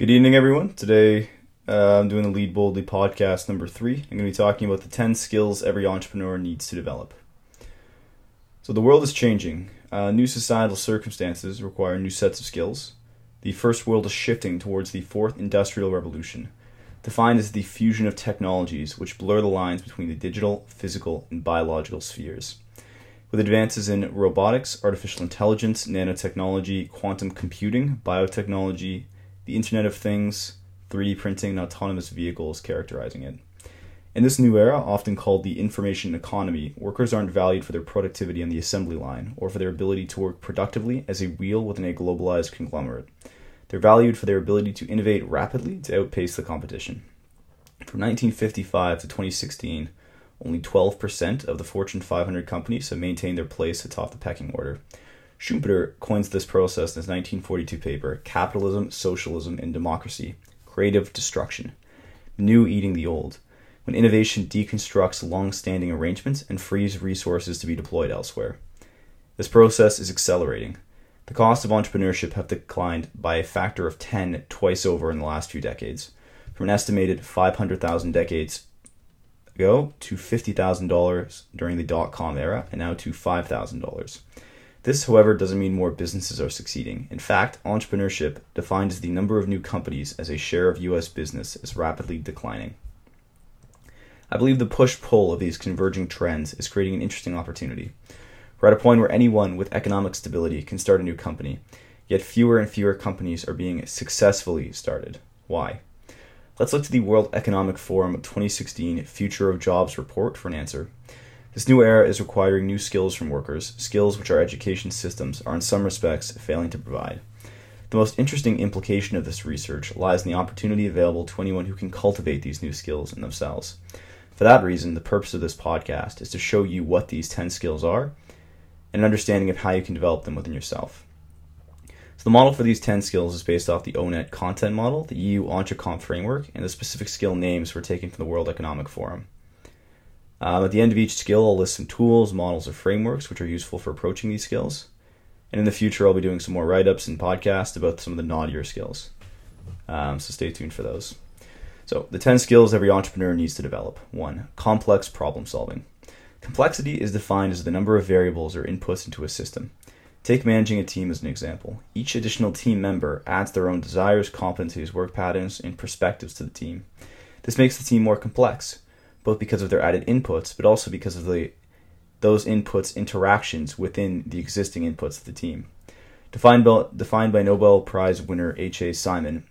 Good evening, everyone. Today uh, I'm doing the Lead Boldly podcast number three. I'm going to be talking about the 10 skills every entrepreneur needs to develop. So, the world is changing. Uh, new societal circumstances require new sets of skills. The first world is shifting towards the fourth industrial revolution, defined as the fusion of technologies which blur the lines between the digital, physical, and biological spheres. With advances in robotics, artificial intelligence, nanotechnology, quantum computing, biotechnology, the Internet of Things, 3D printing, and autonomous vehicles characterizing it. In this new era, often called the information economy, workers aren't valued for their productivity on the assembly line or for their ability to work productively as a wheel within a globalized conglomerate. They're valued for their ability to innovate rapidly to outpace the competition. From 1955 to 2016, only 12% of the Fortune 500 companies have maintained their place atop the pecking order. Schumpeter coins this process in his 1942 paper, Capitalism, Socialism, and Democracy Creative Destruction. New eating the old, when innovation deconstructs long standing arrangements and frees resources to be deployed elsewhere. This process is accelerating. The cost of entrepreneurship have declined by a factor of 10 twice over in the last few decades, from an estimated 500,000 decades ago to $50,000 during the dot com era and now to $5,000. This, however, doesn't mean more businesses are succeeding. In fact, entrepreneurship, defined as the number of new companies as a share of US business, is rapidly declining. I believe the push pull of these converging trends is creating an interesting opportunity. We're at a point where anyone with economic stability can start a new company, yet fewer and fewer companies are being successfully started. Why? Let's look to the World Economic Forum 2016 Future of Jobs report for an answer. This new era is requiring new skills from workers, skills which our education systems are in some respects failing to provide. The most interesting implication of this research lies in the opportunity available to anyone who can cultivate these new skills in themselves. For that reason, the purpose of this podcast is to show you what these 10 skills are and an understanding of how you can develop them within yourself. So the model for these 10 skills is based off the O*NET content model, the EU EntreComp framework, and the specific skill names were taken from the World Economic Forum. Um, at the end of each skill, I'll list some tools, models, or frameworks which are useful for approaching these skills. And in the future, I'll be doing some more write ups and podcasts about some of the knottier skills. Um, so stay tuned for those. So, the 10 skills every entrepreneur needs to develop. One, complex problem solving. Complexity is defined as the number of variables or inputs into a system. Take managing a team as an example. Each additional team member adds their own desires, competencies, work patterns, and perspectives to the team. This makes the team more complex, both because of their added inputs, but also because of the those inputs' interactions within the existing inputs of the team. Defined by, defined by Nobel Prize winner H.A. Simon,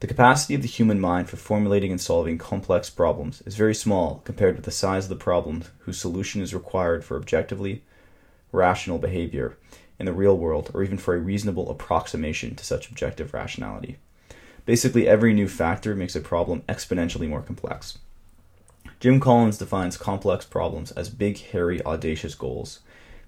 the capacity of the human mind for formulating and solving complex problems is very small compared with the size of the problems whose solution is required for objectively rational behavior in the real world or even for a reasonable approximation to such objective rationality. Basically, every new factor makes a problem exponentially more complex. Jim Collins defines complex problems as big, hairy, audacious goals.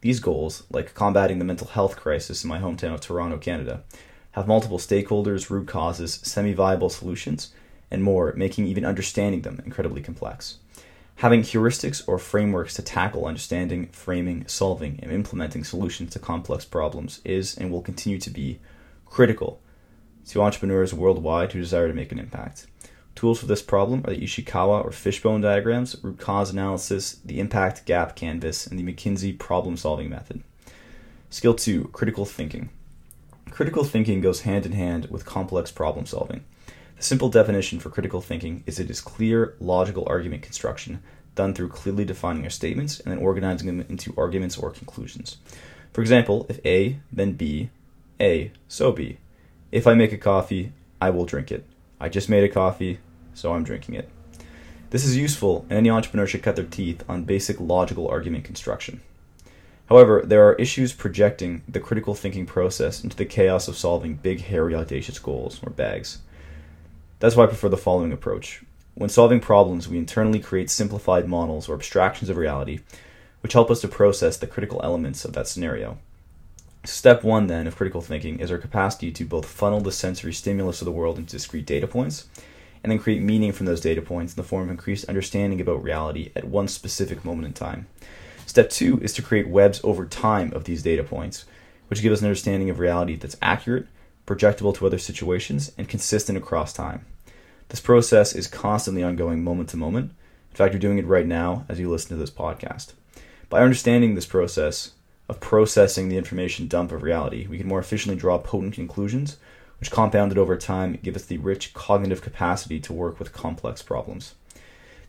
These goals, like combating the mental health crisis in my hometown of Toronto, Canada, have multiple stakeholders, root causes, semi viable solutions, and more, making even understanding them incredibly complex. Having heuristics or frameworks to tackle understanding, framing, solving, and implementing solutions to complex problems is and will continue to be critical to entrepreneurs worldwide who desire to make an impact. Tools for this problem are the Ishikawa or fishbone diagrams, root cause analysis, the impact gap canvas, and the McKinsey problem solving method. Skill 2 Critical thinking. Critical thinking goes hand in hand with complex problem solving. The simple definition for critical thinking is it is clear, logical argument construction done through clearly defining your statements and then organizing them into arguments or conclusions. For example, if A, then B, A, so B. If I make a coffee, I will drink it. I just made a coffee, so I'm drinking it. This is useful, and any entrepreneur should cut their teeth on basic logical argument construction. However, there are issues projecting the critical thinking process into the chaos of solving big, hairy, audacious goals, or BHAGs. That's why I prefer the following approach. When solving problems, we internally create simplified models or abstractions of reality, which help us to process the critical elements of that scenario. Step one, then, of critical thinking is our capacity to both funnel the sensory stimulus of the world into discrete data points, and then create meaning from those data points in the form of increased understanding about reality at one specific moment in time. Step two is to create webs over time of these data points, which give us an understanding of reality that's accurate, projectable to other situations, and consistent across time. This process is constantly ongoing moment to moment. In fact, you're doing it right now as you listen to this podcast. By understanding this process of processing the information dump of reality, we can more efficiently draw potent conclusions, which compounded over time give us the rich cognitive capacity to work with complex problems.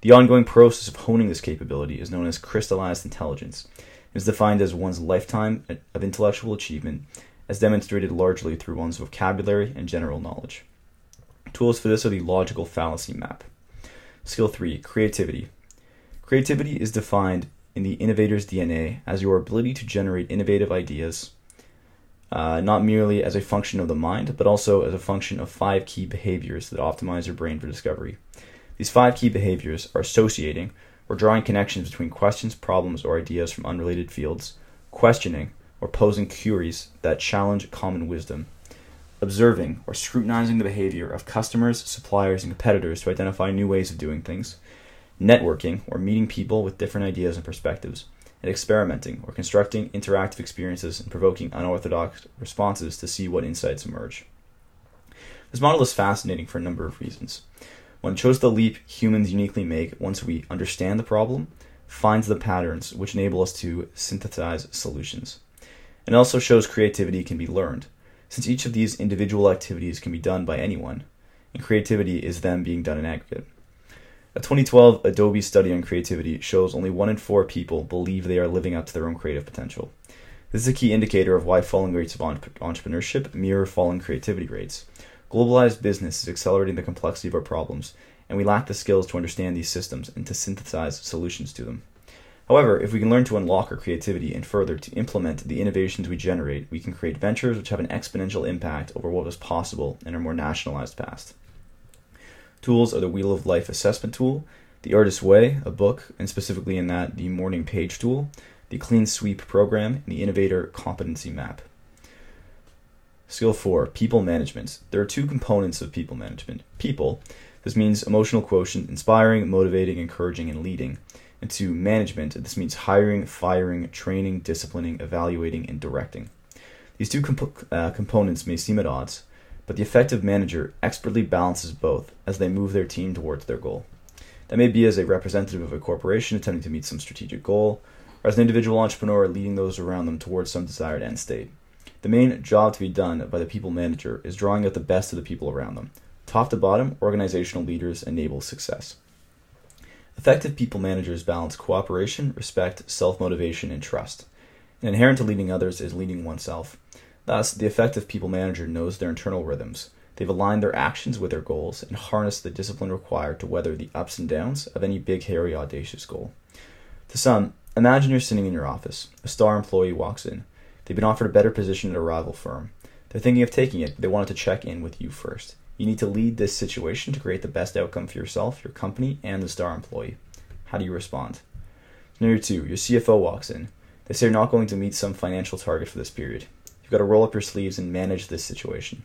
The ongoing process of honing this capability is known as crystallized intelligence. It is defined as one's lifetime of intellectual achievement, as demonstrated largely through one's vocabulary and general knowledge. Tools for this are the logical fallacy map. Skill 3 Creativity. Creativity is defined in the innovator's DNA as your ability to generate innovative ideas, uh, not merely as a function of the mind, but also as a function of five key behaviors that optimize your brain for discovery. These five key behaviors are associating, or drawing connections between questions, problems, or ideas from unrelated fields, questioning, or posing queries that challenge common wisdom, observing, or scrutinizing the behavior of customers, suppliers, and competitors to identify new ways of doing things, networking, or meeting people with different ideas and perspectives, and experimenting, or constructing interactive experiences and provoking unorthodox responses to see what insights emerge. This model is fascinating for a number of reasons. One shows the leap humans uniquely make once we understand the problem, finds the patterns which enable us to synthesize solutions. It also shows creativity can be learned, since each of these individual activities can be done by anyone, and creativity is them being done in aggregate. A 2012 Adobe study on creativity shows only one in four people believe they are living up to their own creative potential. This is a key indicator of why falling rates of entrepreneurship mirror falling creativity rates. Globalized business is accelerating the complexity of our problems, and we lack the skills to understand these systems and to synthesize solutions to them. However, if we can learn to unlock our creativity and further to implement the innovations we generate, we can create ventures which have an exponential impact over what was possible in our more nationalized past. Tools are the Wheel of Life assessment tool, the Artist's Way, a book, and specifically in that, the Morning Page tool, the Clean Sweep program, and the Innovator Competency Map. Skill 4 People Management. There are two components of people management. People, this means emotional quotient, inspiring, motivating, encouraging, and leading. And to management, this means hiring, firing, training, disciplining, evaluating, and directing. These two comp- uh, components may seem at odds, but the effective manager expertly balances both as they move their team towards their goal. That may be as a representative of a corporation attempting to meet some strategic goal, or as an individual entrepreneur leading those around them towards some desired end state. The main job to be done by the people manager is drawing out the best of the people around them. Top to bottom, organizational leaders enable success. Effective people managers balance cooperation, respect, self motivation, and trust. And inherent to leading others is leading oneself. Thus, the effective people manager knows their internal rhythms. They've aligned their actions with their goals and harnessed the discipline required to weather the ups and downs of any big, hairy, audacious goal. To some, imagine you're sitting in your office. A star employee walks in. They've been offered a better position at a rival firm. They're thinking of taking it, they wanted to check in with you first. You need to lead this situation to create the best outcome for yourself, your company, and the star employee. How do you respond? Number two, your CFO walks in. They say you're not going to meet some financial target for this period. You've got to roll up your sleeves and manage this situation.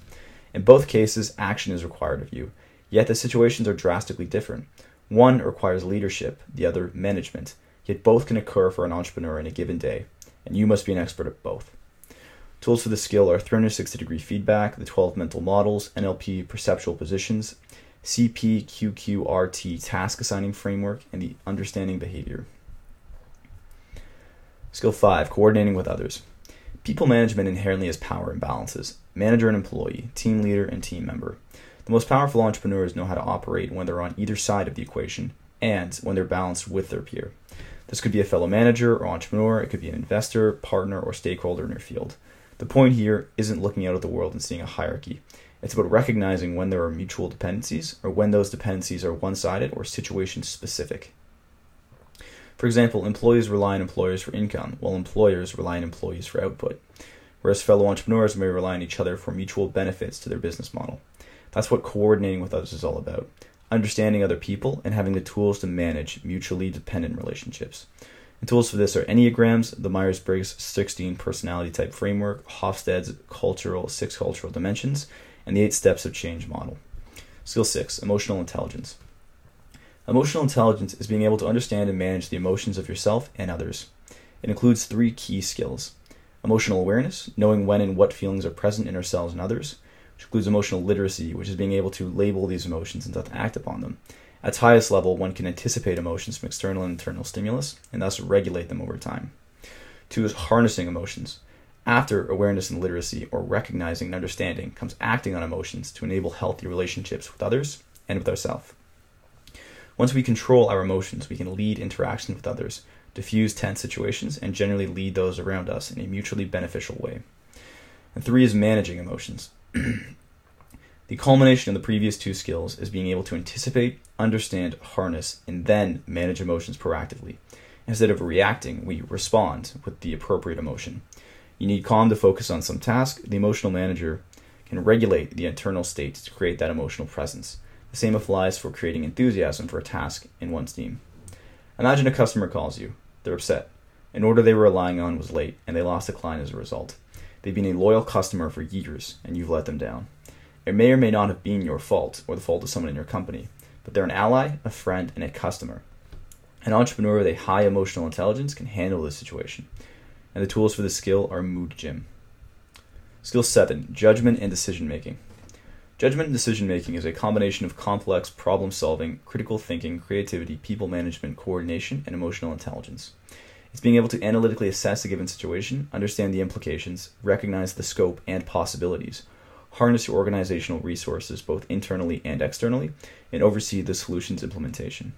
In both cases, action is required of you, yet the situations are drastically different. One requires leadership, the other management, yet both can occur for an entrepreneur in a given day and you must be an expert at both. Tools for this skill are 360 degree feedback, the 12 mental models, NLP perceptual positions, CPQQRT task assigning framework, and the understanding behavior. Skill 5 Coordinating with others. People management inherently has power imbalances manager and employee, team leader, and team member. The most powerful entrepreneurs know how to operate when they're on either side of the equation and when they're balanced with their peer. This could be a fellow manager or entrepreneur, it could be an investor, partner, or stakeholder in your field. The point here isn't looking out at the world and seeing a hierarchy. It's about recognizing when there are mutual dependencies or when those dependencies are one sided or situation specific. For example, employees rely on employers for income, while employers rely on employees for output, whereas fellow entrepreneurs may rely on each other for mutual benefits to their business model. That's what coordinating with others is all about understanding other people, and having the tools to manage mutually dependent relationships. And tools for this are Enneagrams, the Myers Briggs 16 personality type framework, Hofstede's cultural six cultural dimensions, and the eight steps of change model. Skill 6 Emotional intelligence. Emotional intelligence is being able to understand and manage the emotions of yourself and others. It includes three key skills emotional awareness, knowing when and what feelings are present in ourselves and others, which includes emotional literacy, which is being able to label these emotions and to act upon them. At its highest level, one can anticipate emotions from external and internal stimulus and thus regulate them over time. Two is harnessing emotions. After awareness and literacy, or recognizing and understanding, comes acting on emotions to enable healthy relationships with others and with ourselves. Once we control our emotions, we can lead interactions with others, diffuse tense situations, and generally lead those around us in a mutually beneficial way. And three is managing emotions. the culmination of the previous two skills is being able to anticipate, understand, harness, and then manage emotions proactively. Instead of reacting, we respond with the appropriate emotion. You need calm to focus on some task. The emotional manager can regulate the internal state to create that emotional presence. The same applies for creating enthusiasm for a task in one's team. Imagine a customer calls you. They're upset. An order they were relying on was late, and they lost a client as a result. They've been a loyal customer for years, and you've let them down. It may or may not have been your fault or the fault of someone in your company, but they're an ally, a friend, and a customer. An entrepreneur with a high emotional intelligence can handle this situation, and the tools for this skill are Mood Gym. Skill 7 Judgment and Decision Making. Judgment and decision making is a combination of complex problem solving, critical thinking, creativity, people management, coordination, and emotional intelligence. It's being able to analytically assess a given situation, understand the implications, recognize the scope and possibilities, harness your organizational resources both internally and externally, and oversee the solution's implementation.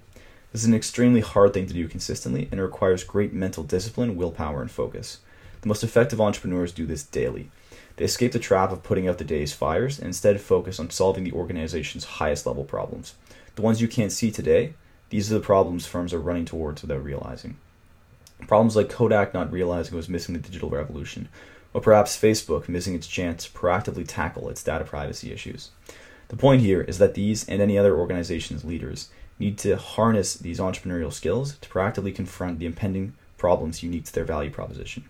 This is an extremely hard thing to do consistently and it requires great mental discipline, willpower, and focus. The most effective entrepreneurs do this daily. They escape the trap of putting out the day's fires and instead focus on solving the organization's highest level problems. The ones you can't see today, these are the problems firms are running towards without realizing. Problems like Kodak not realizing it was missing the digital revolution, or perhaps Facebook missing its chance to proactively tackle its data privacy issues. The point here is that these and any other organization's leaders need to harness these entrepreneurial skills to proactively confront the impending problems unique to their value proposition.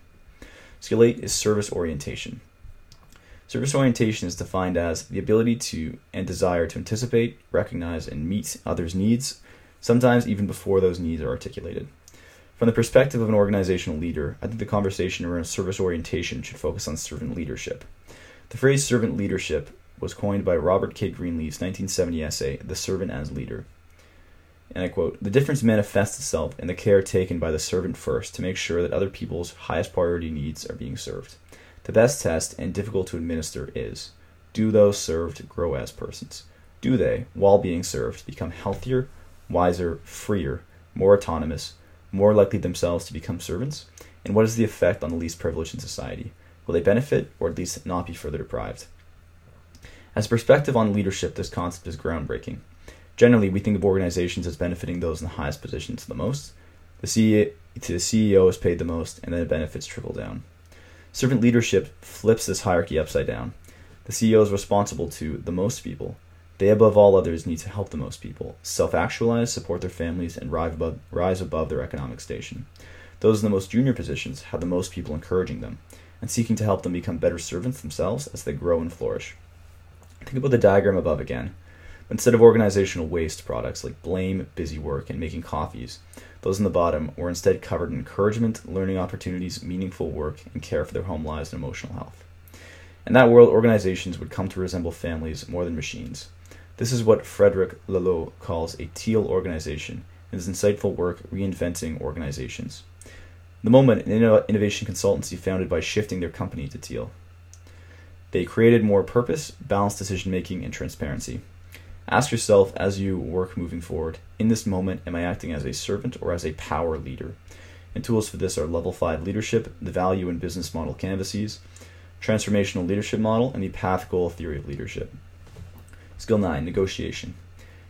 Skill 8 is service orientation. Service orientation is defined as the ability to and desire to anticipate, recognize, and meet others' needs, sometimes even before those needs are articulated. From the perspective of an organizational leader, I think the conversation around service orientation should focus on servant leadership. The phrase servant leadership was coined by Robert K. Greenleaf's 1970 essay, The Servant as Leader. And I quote The difference manifests itself in the care taken by the servant first to make sure that other people's highest priority needs are being served. The best test and difficult to administer is do those served grow as persons? Do they, while being served, become healthier, wiser, freer, more autonomous, more likely themselves to become servants? And what is the effect on the least privileged in society? Will they benefit or at least not be further deprived? As perspective on leadership, this concept is groundbreaking. Generally, we think of organizations as benefiting those in the highest positions the most. The CEO, the CEO is paid the most, and then the benefits trickle down. Servant leadership flips this hierarchy upside down. The CEO is responsible to the most people. They, above all others, need to help the most people, self actualize, support their families, and rise above, rise above their economic station. Those in the most junior positions have the most people encouraging them and seeking to help them become better servants themselves as they grow and flourish. Think about the diagram above again. Instead of organizational waste products like blame, busy work, and making coffees, those in the bottom were instead covered in encouragement, learning opportunities, meaningful work, and care for their home lives and emotional health. In that world, organizations would come to resemble families more than machines. This is what Frederick Laloux calls a teal organization in his insightful work Reinventing Organizations. The moment, an innovation consultancy founded by shifting their company to teal. They created more purpose, balanced decision making, and transparency. Ask yourself as you work moving forward in this moment, am I acting as a servant or as a power leader? And tools for this are Level 5 Leadership, the Value and Business Model Canvases, Transformational Leadership Model, and the Path Goal Theory of Leadership. Skill 9 Negotiation.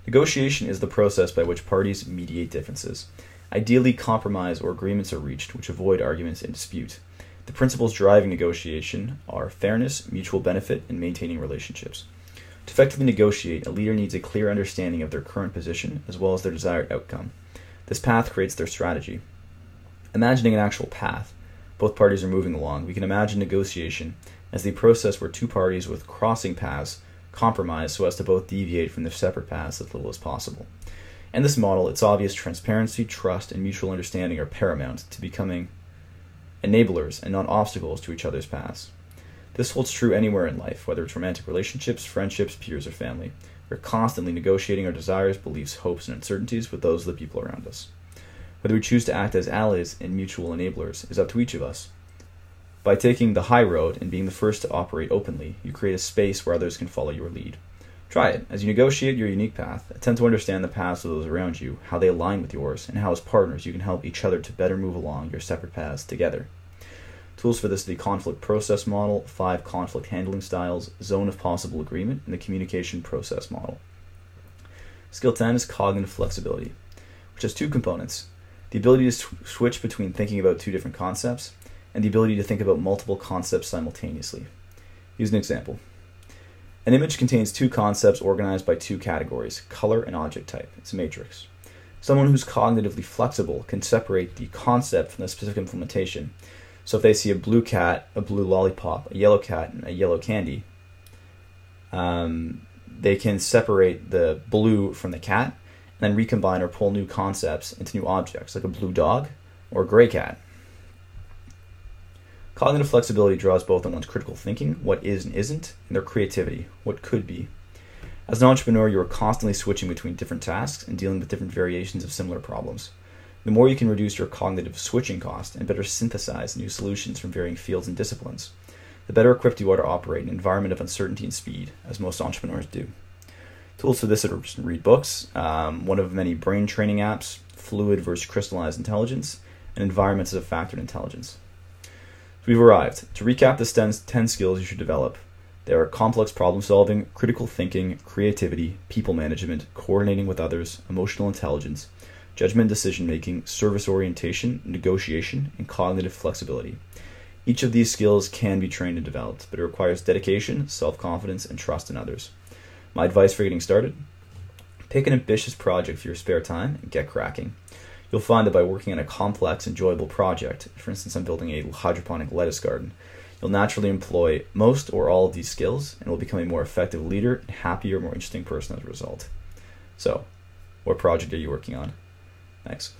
Negotiation is the process by which parties mediate differences. Ideally, compromise or agreements are reached which avoid arguments and dispute. The principles driving negotiation are fairness, mutual benefit, and maintaining relationships. To effectively negotiate, a leader needs a clear understanding of their current position as well as their desired outcome. This path creates their strategy. Imagining an actual path, both parties are moving along, we can imagine negotiation as the process where two parties with crossing paths compromise so as to both deviate from their separate paths as little as possible. In this model, it's obvious transparency, trust, and mutual understanding are paramount to becoming enablers and not obstacles to each other's paths. This holds true anywhere in life, whether it's romantic relationships, friendships, peers, or family. We're constantly negotiating our desires, beliefs, hopes, and uncertainties with those of the people around us. Whether we choose to act as allies and mutual enablers is up to each of us. By taking the high road and being the first to operate openly, you create a space where others can follow your lead. Try it. As you negotiate your unique path, attempt to understand the paths of those around you, how they align with yours, and how as partners you can help each other to better move along your separate paths together. Tools for this the conflict process model, five conflict handling styles, zone of possible agreement, and the communication process model. Skill 10 is cognitive flexibility, which has two components the ability to sw- switch between thinking about two different concepts, and the ability to think about multiple concepts simultaneously. Here's an example. An image contains two concepts organized by two categories color and object type. It's a matrix. Someone who's cognitively flexible can separate the concept from the specific implementation. So if they see a blue cat, a blue lollipop, a yellow cat, and a yellow candy, um, they can separate the blue from the cat and then recombine or pull new concepts into new objects, like a blue dog or a gray cat. Cognitive flexibility draws both on one's critical thinking, what is and isn't, and their creativity, what could be. As an entrepreneur, you are constantly switching between different tasks and dealing with different variations of similar problems. The more you can reduce your cognitive switching cost and better synthesize new solutions from varying fields and disciplines, the better equipped you are to operate in an environment of uncertainty and speed, as most entrepreneurs do. Tools for this are to read books, um, one of many brain training apps, fluid versus crystallized intelligence, and environments as a factor in intelligence. So we've arrived. To recap the 10 skills you should develop, there are complex problem solving, critical thinking, creativity, people management, coordinating with others, emotional intelligence, judgment decision making, service orientation, negotiation, and cognitive flexibility. Each of these skills can be trained and developed, but it requires dedication, self confidence, and trust in others. My advice for getting started pick an ambitious project for your spare time and get cracking. You'll find that by working on a complex, enjoyable project, for instance, I'm building a hydroponic lettuce garden, you'll naturally employ most or all of these skills and will become a more effective leader and happier, more interesting person as a result. So, what project are you working on? Thanks.